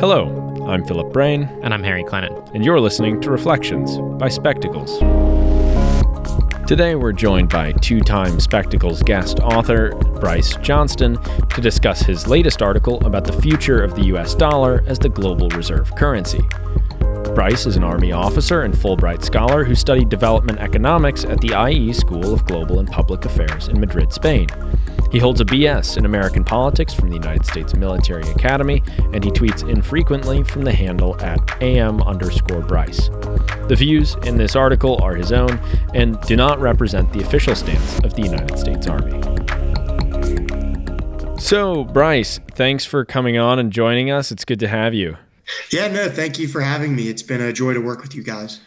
Hello, I'm Philip Brain. And I'm Harry Clennon. And you're listening to Reflections by Spectacles. Today we're joined by two time Spectacles guest author Bryce Johnston to discuss his latest article about the future of the US dollar as the global reserve currency. Bryce is an Army officer and Fulbright scholar who studied development economics at the IE School of Global and Public Affairs in Madrid, Spain. He holds a BS in American politics from the United States Military Academy, and he tweets infrequently from the handle at am underscore Bryce. The views in this article are his own and do not represent the official stance of the United States Army. So, Bryce, thanks for coming on and joining us. It's good to have you. Yeah, no, thank you for having me. It's been a joy to work with you guys.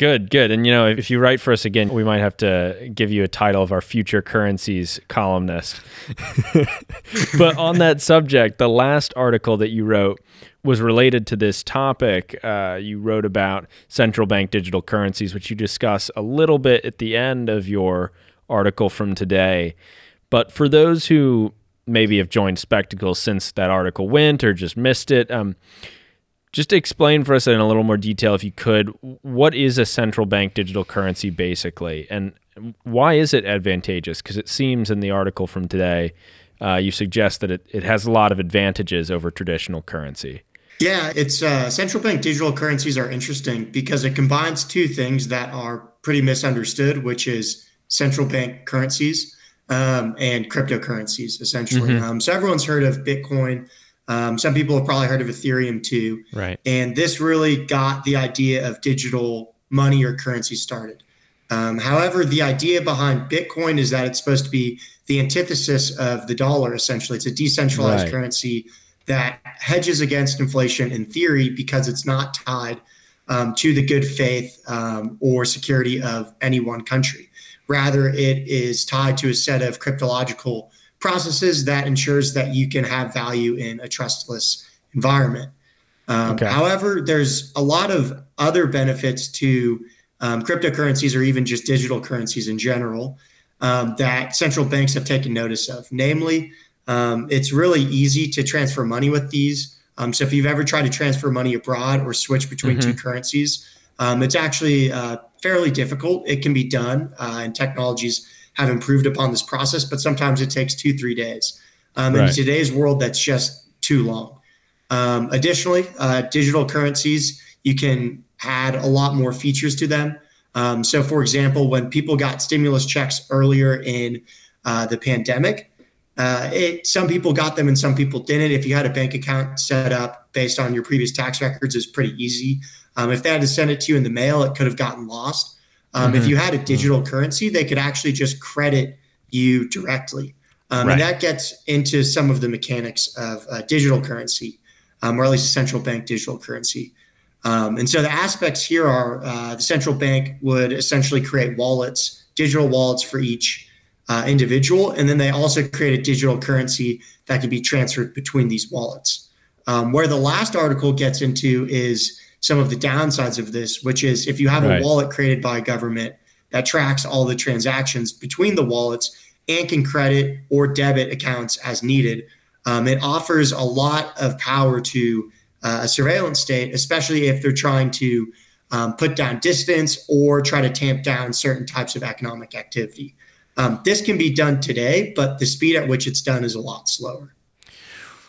Good, good. And you know, if you write for us again, we might have to give you a title of our future currencies columnist. but on that subject, the last article that you wrote was related to this topic. Uh, you wrote about central bank digital currencies, which you discuss a little bit at the end of your article from today. But for those who maybe have joined Spectacles since that article went or just missed it, um, just explain for us in a little more detail, if you could, what is a central bank digital currency basically, and why is it advantageous? Because it seems in the article from today, uh, you suggest that it, it has a lot of advantages over traditional currency. Yeah, it's uh, central bank digital currencies are interesting because it combines two things that are pretty misunderstood, which is central bank currencies um, and cryptocurrencies, essentially. Mm-hmm. Um, so everyone's heard of Bitcoin um, some people have probably heard of Ethereum too. Right. And this really got the idea of digital money or currency started. Um, however, the idea behind Bitcoin is that it's supposed to be the antithesis of the dollar, essentially. It's a decentralized right. currency that hedges against inflation in theory because it's not tied um, to the good faith um, or security of any one country. Rather, it is tied to a set of cryptological processes that ensures that you can have value in a trustless environment. Um, okay. However, there's a lot of other benefits to um, cryptocurrencies or even just digital currencies in general um, that central banks have taken notice of. Namely, um, it's really easy to transfer money with these. Um, so if you've ever tried to transfer money abroad or switch between mm-hmm. two currencies, um, it's actually uh, fairly difficult. It can be done, uh, and technologies have improved upon this process, but sometimes it takes two, three days. Um, right. In today's world, that's just too long. Um, additionally, uh, digital currencies, you can add a lot more features to them. Um, so, for example, when people got stimulus checks earlier in uh, the pandemic, uh, it, some people got them and some people didn't. If you had a bank account set up based on your previous tax records, it's pretty easy. Um, if they had to send it to you in the mail, it could have gotten lost. Um, mm-hmm. If you had a digital currency, they could actually just credit you directly. Um, right. And that gets into some of the mechanics of uh, digital currency, um, or at least a central bank digital currency. Um, and so the aspects here are uh, the central bank would essentially create wallets, digital wallets for each uh, individual. And then they also create a digital currency that can be transferred between these wallets. Um, where the last article gets into is some of the downsides of this, which is if you have right. a wallet created by a government that tracks all the transactions between the wallets and can credit or debit accounts as needed, um, it offers a lot of power to uh, a surveillance state, especially if they're trying to um, put down distance or try to tamp down certain types of economic activity. Um, this can be done today, but the speed at which it's done is a lot slower.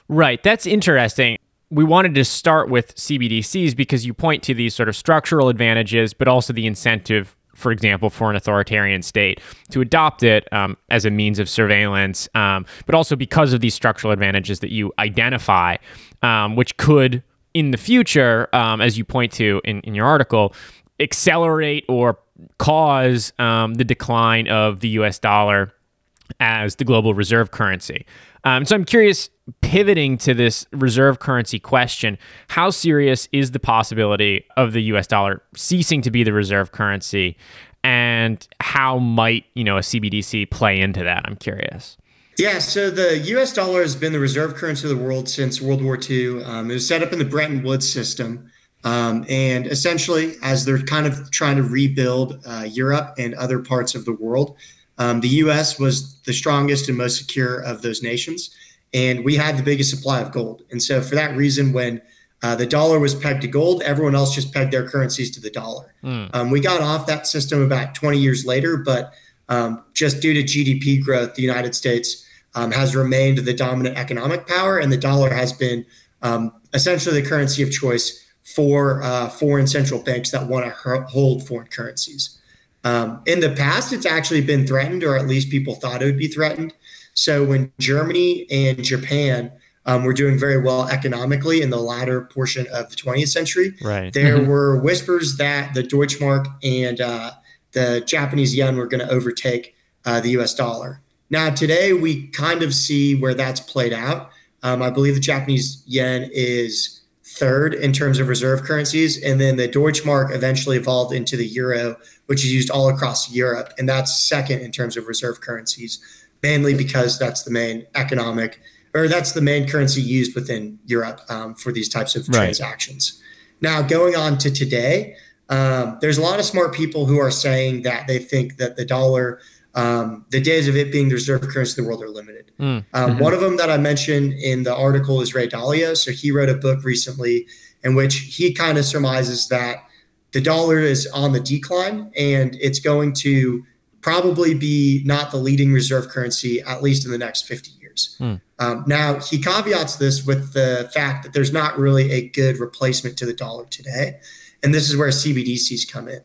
Right. That's interesting we wanted to start with CBDCs because you point to these sort of structural advantages, but also the incentive, for example, for an authoritarian state to adopt it um, as a means of surveillance, um, but also because of these structural advantages that you identify, um, which could, in the future, um, as you point to in, in your article, accelerate or cause um, the decline of the US dollar as the global reserve currency. Um, so I'm curious, pivoting to this reserve currency question, how serious is the possibility of the US dollar ceasing to be the reserve currency? And how might, you know, a CBDC play into that? I'm curious. Yeah, so the US dollar has been the reserve currency of the world since World War II. Um, it was set up in the Bretton Woods system. Um, and essentially, as they're kind of trying to rebuild uh, Europe and other parts of the world, um, the U.S. was the strongest and most secure of those nations, and we had the biggest supply of gold. And so, for that reason, when Uh, the dollar was pegged to gold. Everyone else just pegged their currencies to the dollar. Mm. Um, we got off that system about 20 years later, but um, just due to GDP growth, the United States um, has remained the dominant economic power, and the dollar has been um, essentially the currency of choice for uh, foreign central banks that want to hold foreign currencies. Um, in the past, it's actually been threatened, or at least people thought it would be threatened. So when Germany and Japan um, were doing very well economically in the latter portion of the 20th century. Right. There mm-hmm. were whispers that the Deutschmark and uh, the Japanese yen were going to overtake uh, the US dollar. Now, today, we kind of see where that's played out. Um, I believe the Japanese yen is third in terms of reserve currencies. And then the Deutschmark eventually evolved into the euro, which is used all across Europe. And that's second in terms of reserve currencies, mainly because that's the main economic or that's the main currency used within Europe um, for these types of right. transactions. Now, going on to today, um, there's a lot of smart people who are saying that they think that the dollar, um, the days of it being the reserve currency of the world are limited. Mm. Mm-hmm. One of them that I mentioned in the article is Ray Dalio. So he wrote a book recently in which he kind of surmises that the dollar is on the decline and it's going to probably be not the leading reserve currency, at least in the next 50 years. Mm. Um, now, he caveats this with the fact that there's not really a good replacement to the dollar today. And this is where CBDCs come in.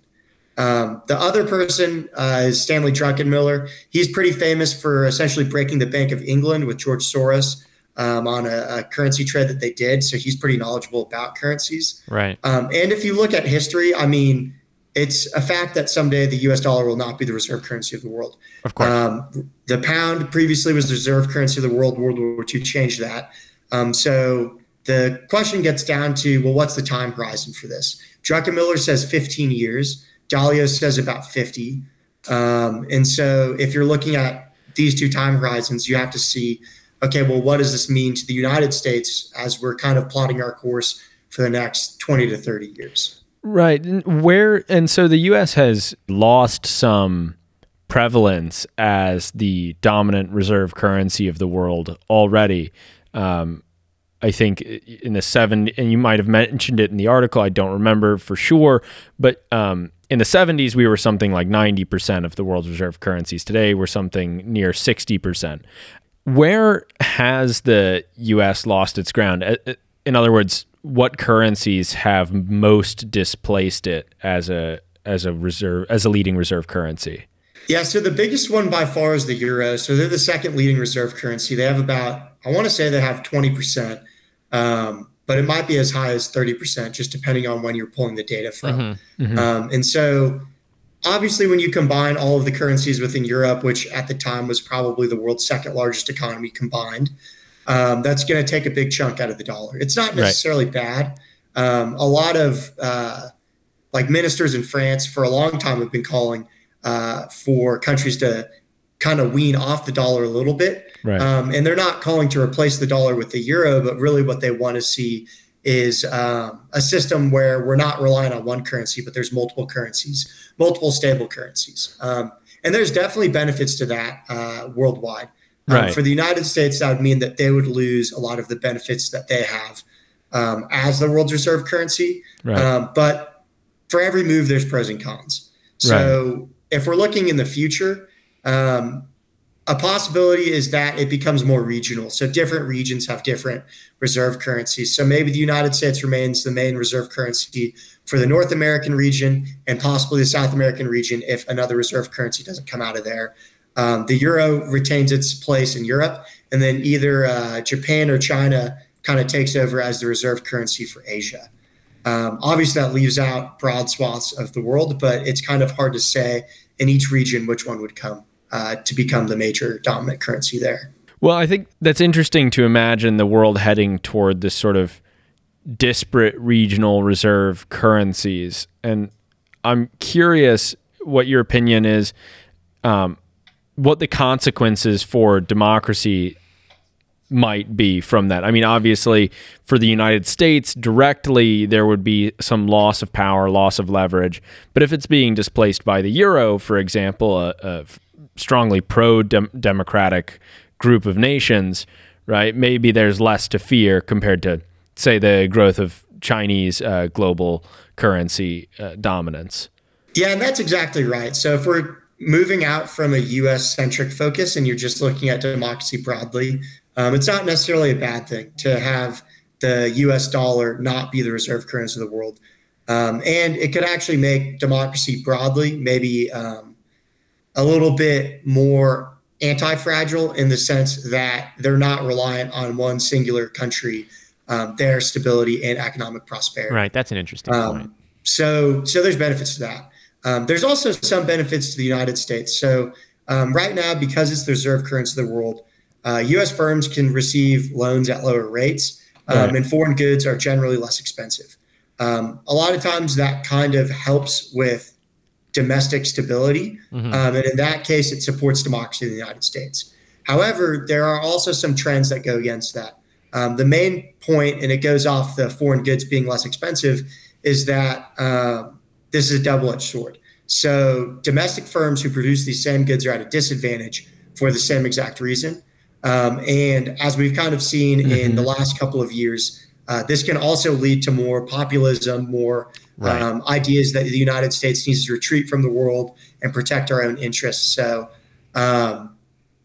Um, the other person uh, is Stanley Druckenmiller. He's pretty famous for essentially breaking the Bank of England with George Soros um, on a, a, currency trade that they did. So he's pretty knowledgeable about currencies. Right. Um, and if you look at history, I mean, it's a fact that someday the U.S. dollar will not be the reserve currency of the world. Of course, um, the pound previously was the reserve currency of the world. World War II changed that. Um, so the question gets down to well, what's the time horizon for this? Druckenmiller says 15 years. Dalio says about 50. Um, and so if you're looking at these two time horizons, you have to see, okay, well, what does this mean to the United States as we're kind of plotting our course for the next 20 to 30 years? Right. Where and so the US has lost some prevalence as the dominant reserve currency of the world already. Um, I think in the seven, and you might have mentioned it in the article. I don't remember for sure, but um, in the 70s, we were something like 90% of the world's reserve currencies. Today, we're something near 60%. Where has the U.S. lost its ground? In other words, what currencies have most displaced it as a as a reserve as a leading reserve currency? Yeah, so the biggest one by far is the euro. So they're the second leading reserve currency. They have about I want to say they have twenty percent, um, but it might be as high as thirty percent, just depending on when you're pulling the data from. Mm-hmm, mm-hmm. Um, and so obviously when you combine all of the currencies within Europe, which at the time was probably the world's second largest economy combined, um, that's going to take a big chunk out of the dollar. It's not necessarily right. bad. Um, a lot of uh, like ministers in France for a long time have been calling uh, for countries to kind of wean off the dollar a little bit. Right. Um, and they're not calling to replace the dollar with the euro, but really what they want to see is um, a system where we're not relying on one currency, but there's multiple currencies, multiple stable currencies. Um, and there's definitely benefits to that uh, worldwide. Um, right. for the United States, that would mean that they would lose a lot of the benefits that they have um, as the world's reserve currency. Right. Um, but for every move, there's pros and cons. So right. if we're looking in the future, um, a possibility is that it becomes more regional. So different regions have different reserve currencies. So maybe the United States remains the main reserve currency for the North American region and possibly the South American region if another reserve currency doesn't come out of there. Um, the euro retains its place in Europe, and then either uh, Japan or China kind of takes over as the reserve currency for Asia. Um, obviously, that leaves out broad swaths of the world, but it's kind of hard to say in each region which one would come uh, to become the major dominant currency there. Well, I think that's interesting to imagine the world heading toward this sort of disparate regional reserve currencies. And I'm curious what your opinion is. Um, what the consequences for democracy might be from that. I mean, obviously, for the United States, directly, there would be some loss of power, loss of leverage. But if it's being displaced by the euro, for example, a, a strongly pro democratic group of nations, right, maybe there's less to fear compared to, say, the growth of Chinese uh, global currency uh, dominance. Yeah, and that's exactly right. So if we're moving out from a US centric focus and you're just looking at democracy broadly, um, it's not necessarily a bad thing to have the US dollar not be the reserve currency of the world. Um, and it could actually make democracy broadly maybe um, a little bit more anti fragile in the sense that they're not reliant on one singular country, um, their stability and economic prosperity. Right. That's an interesting um, point. So, so there's benefits to that. Um, there's also some benefits to the United States. So, um, right now, because it's the reserve currency of the world, uh, U.S. firms can receive loans at lower rates, um, right. and foreign goods are generally less expensive. Um, a lot of times, that kind of helps with domestic stability, mm-hmm. Um, and in that case, it supports democracy in the United States. However, there are also some trends that go against that. Um, the main point, and it goes off the foreign goods being less expensive, is that uh, this is a double-edged sword. So domestic firms who produce these same goods are at a disadvantage for the same exact reason. Um, and as we've kind of seen mm-hmm. in the last couple of years, uh, this can also lead to more populism, more right. um, ideas that the United States needs to retreat from the world and protect our own interests. So um,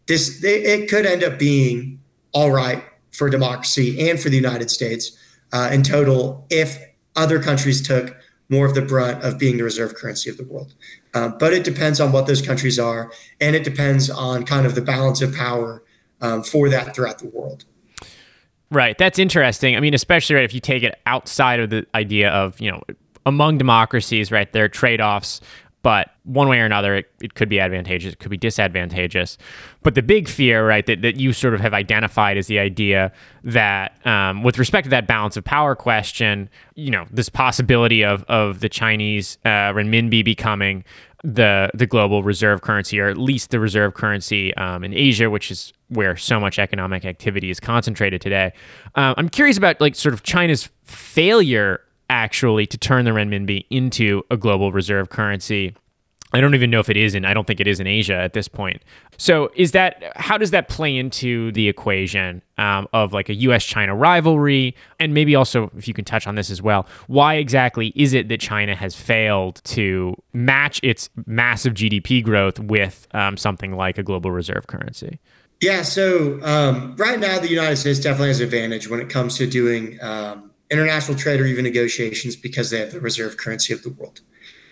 this it could end up being all right for democracy and for the United States uh, in total if other countries took more of the brunt of being the reserve currency of the world. Uh, but it depends on what those countries are, and it depends on kind of the balance of power um, for that throughout the world. Right. That's interesting. I mean, especially right, if you take it outside of the idea of, you know, among democracies, right, there are trade offs, but one way or another, it, it could be advantageous, it could be disadvantageous. But the big fear, right, that, that you sort of have identified is the idea that um, with respect to that balance of power question, you know, this possibility of, of the Chinese uh, renminbi becoming the the global reserve currency, or at least the reserve currency um, in Asia, which is where so much economic activity is concentrated today. Uh, I'm curious about like sort of China's failure actually to turn the renminbi into a global reserve currency. I don't even know if it is in I don't think it is in Asia at this point. So is that how does that play into the equation um, of like a U.S. China rivalry, and maybe also if you can touch on this as well, why exactly is it that China has failed to match its massive GDP growth with um, something like a global reserve currency? Yeah, so um, right now the United States definitely has an advantage when it comes to doing um, international trade or even negotiations because they have the reserve currency of the world.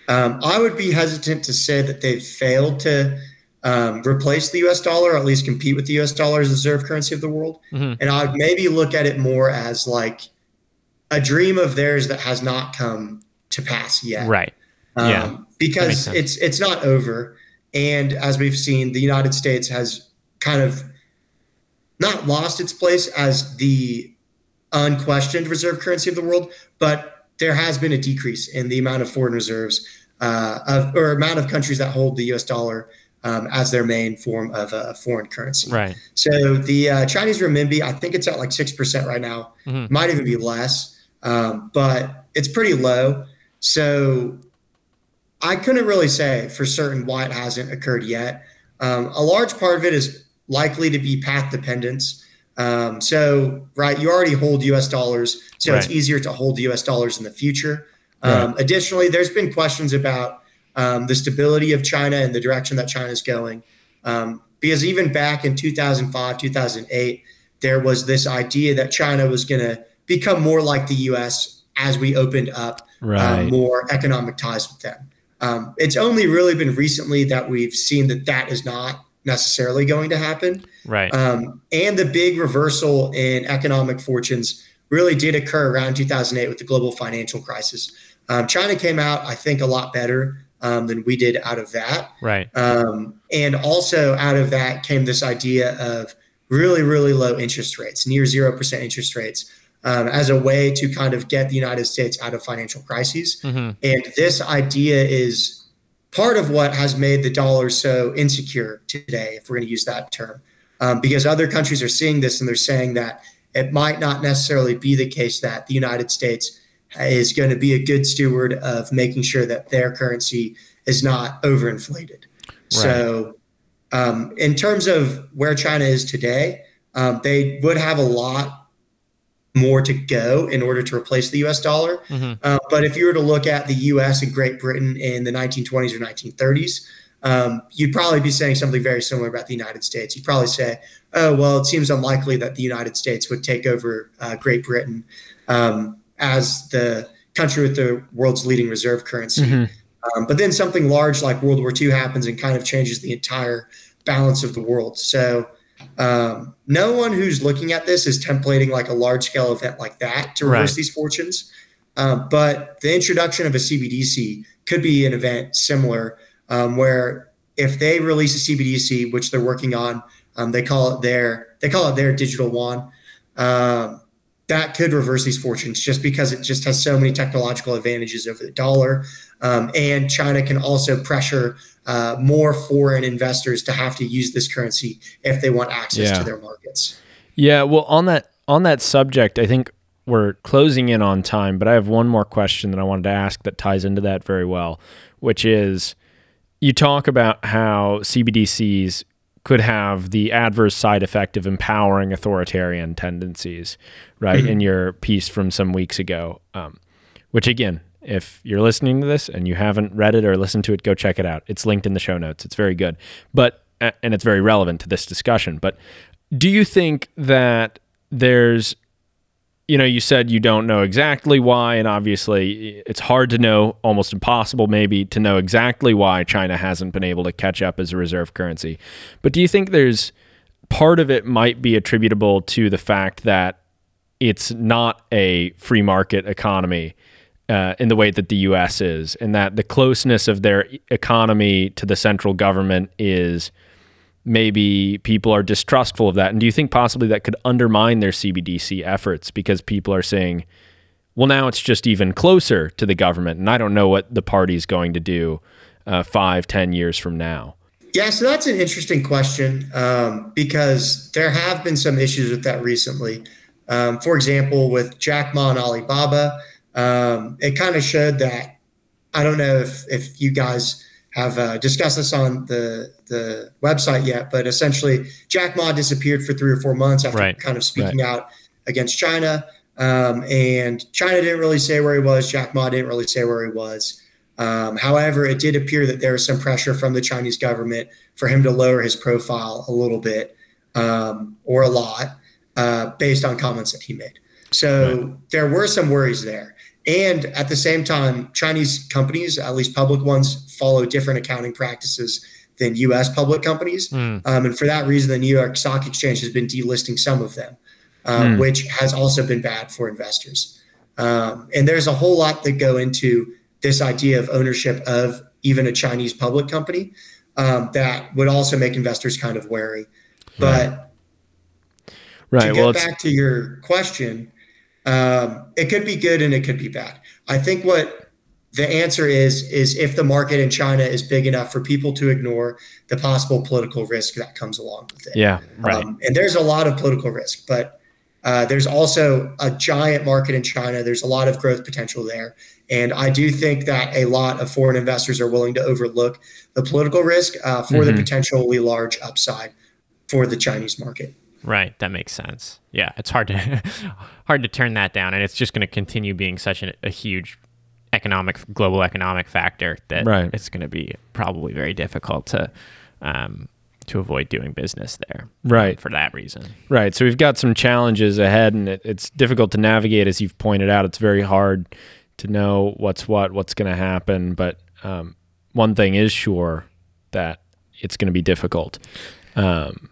Um, I would be hesitant to say that they've failed to um, replace the U.S. dollar, or at least compete with the U.S. dollar as the reserve currency of the world. Mm-hmm. And I would maybe look at it more as like a dream of theirs that has not come to pass yet. Right. Um, yeah. Because it's it's not over, and as we've seen, the United States has kind of not lost its place as the unquestioned reserve currency of the world, but there has been a decrease in the amount of foreign reserves uh, of, or amount of countries that hold the U.S. dollar um, as their main form of a foreign currency. Right. So the uh, Chinese renminbi, I think it's at like six percent right now. Mm-hmm. Might even be less, um, but it's pretty low. So I couldn't really say for certain why it hasn't occurred yet. Um, a large part of it is likely to be path dependence. Um, so, right, you already hold US dollars, so right. it's easier to hold US dollars in the future. Um, right. Additionally, there's been questions about um, the stability of China and the direction that China is going. Um, because even back in 2005, 2008, there was this idea that China was going to become more like the US as we opened up um, right. more economic ties with them. Um, it's only really been recently that we've seen that that is not necessarily going to happen. Right. Um, and the big reversal in economic fortunes really did occur around 2008 with the global financial crisis. Um, China came out, I think, a lot better um, than we did out of that. Right. Um, and also out of that came this idea of really, really low interest rates, near 0% interest rates. Um, as a way to kind of get the United States out of financial crises. Mm-hmm. And this idea is part of what has made the dollar so insecure today, if we're going to use that term, um, because other countries are seeing this and they're saying that it might not necessarily be the case that the United States is going to be a good steward of making sure that their currency is not overinflated. Right. So, um, in terms of where China is today, um, they would have a lot more to go in order to replace the US dollar. Mm-hmm. Uh, but if you were to look at the US and Great Britain in the 1920s or 1930s, um, you'd probably be saying something very similar about the United States. You'd probably say, oh, well, it seems unlikely that the United States would take over uh, Great Britain um, as the country with the world's leading reserve currency. Mm-hmm. Um, but then something large like World War II happens and kind of changes the entire balance of the world. So um, no one who's looking at this is templating like a large scale event like that to reverse right. these fortunes. Um, but the introduction of a CBDC could be an event similar um, where if they release a CBDC, which they're working on, um, they call it their they call it their digital yuan. Um, that could reverse these fortunes just because it just has so many technological advantages over the dollar. Um, and China can also pressure uh, more foreign investors to have to use this currency if they want access yeah. to their markets. Yeah, well, on that on that subject, I think we're closing in on time, but I have one more question that I wanted to ask that ties into that very well, which is you talk about how CBDCs could have the adverse side effect of empowering authoritarian tendencies, right? Mm-hmm. In your piece from some weeks ago, um, which again, if you're listening to this and you haven't read it or listened to it, go check it out. It's linked in the show notes. It's very good, but and it's very relevant to this discussion. But do you think that there's you know, you said you don't know exactly why, and obviously it's hard to know, almost impossible maybe, to know exactly why China hasn't been able to catch up as a reserve currency. But do you think there's part of it might be attributable to the fact that it's not a free market economy uh, in the way that the US is, and that the closeness of their economy to the central government is maybe people are distrustful of that. And do you think possibly that could undermine their CBDC efforts because people are saying, well, now it's just even closer to the government, and I don't know what the party's going to do uh, five, ten years from now? Yeah, so that's an interesting question um, because there have been some issues with that recently. Um, for example, with Jack Ma and Alibaba, um, it kind of showed that I don't know if if you guys have uh, discussed this on the the website yet, but essentially Jack Ma disappeared for three or four months after right. kind of speaking right. out against China. Um, and China didn't really say where he was. Jack Ma didn't really say where he was. Um, however, it did appear that there was some pressure from the Chinese government for him to lower his profile a little bit um, or a lot uh, based on comments that he made. So right. there were some worries there. And at the same time, Chinese companies, at least public ones, follow different accounting practices than US public companies. Mm. Um, and for that reason, the New York Stock Exchange has been delisting some of them, um, mm. which has also been bad for investors. Um, and there's a whole lot that go into this idea of ownership of even a Chinese public company um, that would also make investors kind of wary. But right. to get well, back to your question, um, it could be good and it could be bad. I think what the answer is is if the market in China is big enough for people to ignore the possible political risk that comes along with it. Yeah, right. Um, and there's a lot of political risk, but uh, there's also a giant market in China. There's a lot of growth potential there. And I do think that a lot of foreign investors are willing to overlook the political risk uh, for mm-hmm. the potentially large upside for the Chinese market. Right, that makes sense. Yeah, it's hard to hard to turn that down, and it's just going to continue being such a, a, huge economic global economic factor that right. it's going to be probably very difficult to um, to avoid doing business there. Right, for that reason. Right. So we've got some challenges ahead, and it, it's difficult to navigate, as you've pointed out. It's very hard to know what's what, what's going to happen. But um, one thing is sure that it's going to be difficult. Um,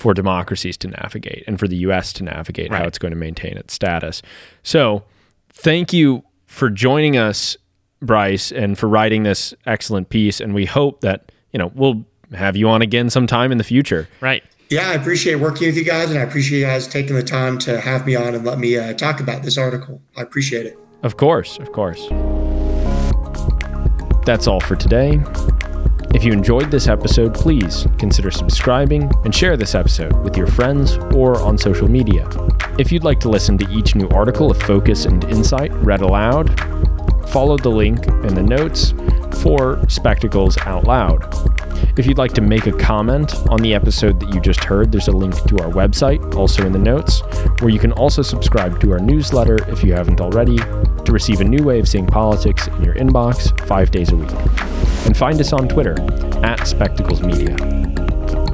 for democracies to navigate and for the US to navigate right. how it's going to maintain its status. So, thank you for joining us, Bryce, and for writing this excellent piece. And we hope that, you know, we'll have you on again sometime in the future. Right. Yeah, I appreciate working with you guys, and I appreciate you guys taking the time to have me on and let me uh, talk about this article. I appreciate it. Of course, of course. That's all for today. If you enjoyed this episode, please consider subscribing and share this episode with your friends or on social media. If you'd like to listen to each new article of focus and insight read aloud, followed the link in the notes for Spectacles Out Loud. If you'd like to make a comment on the episode that you just heard, there's a link to our website, also in the notes, where you can also subscribe to our newsletter if you haven't already to receive a new way of seeing politics in your inbox five days a week. And find us on Twitter at Spectacles Media.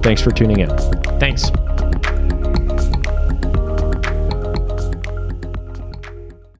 Thanks for tuning in. Thanks.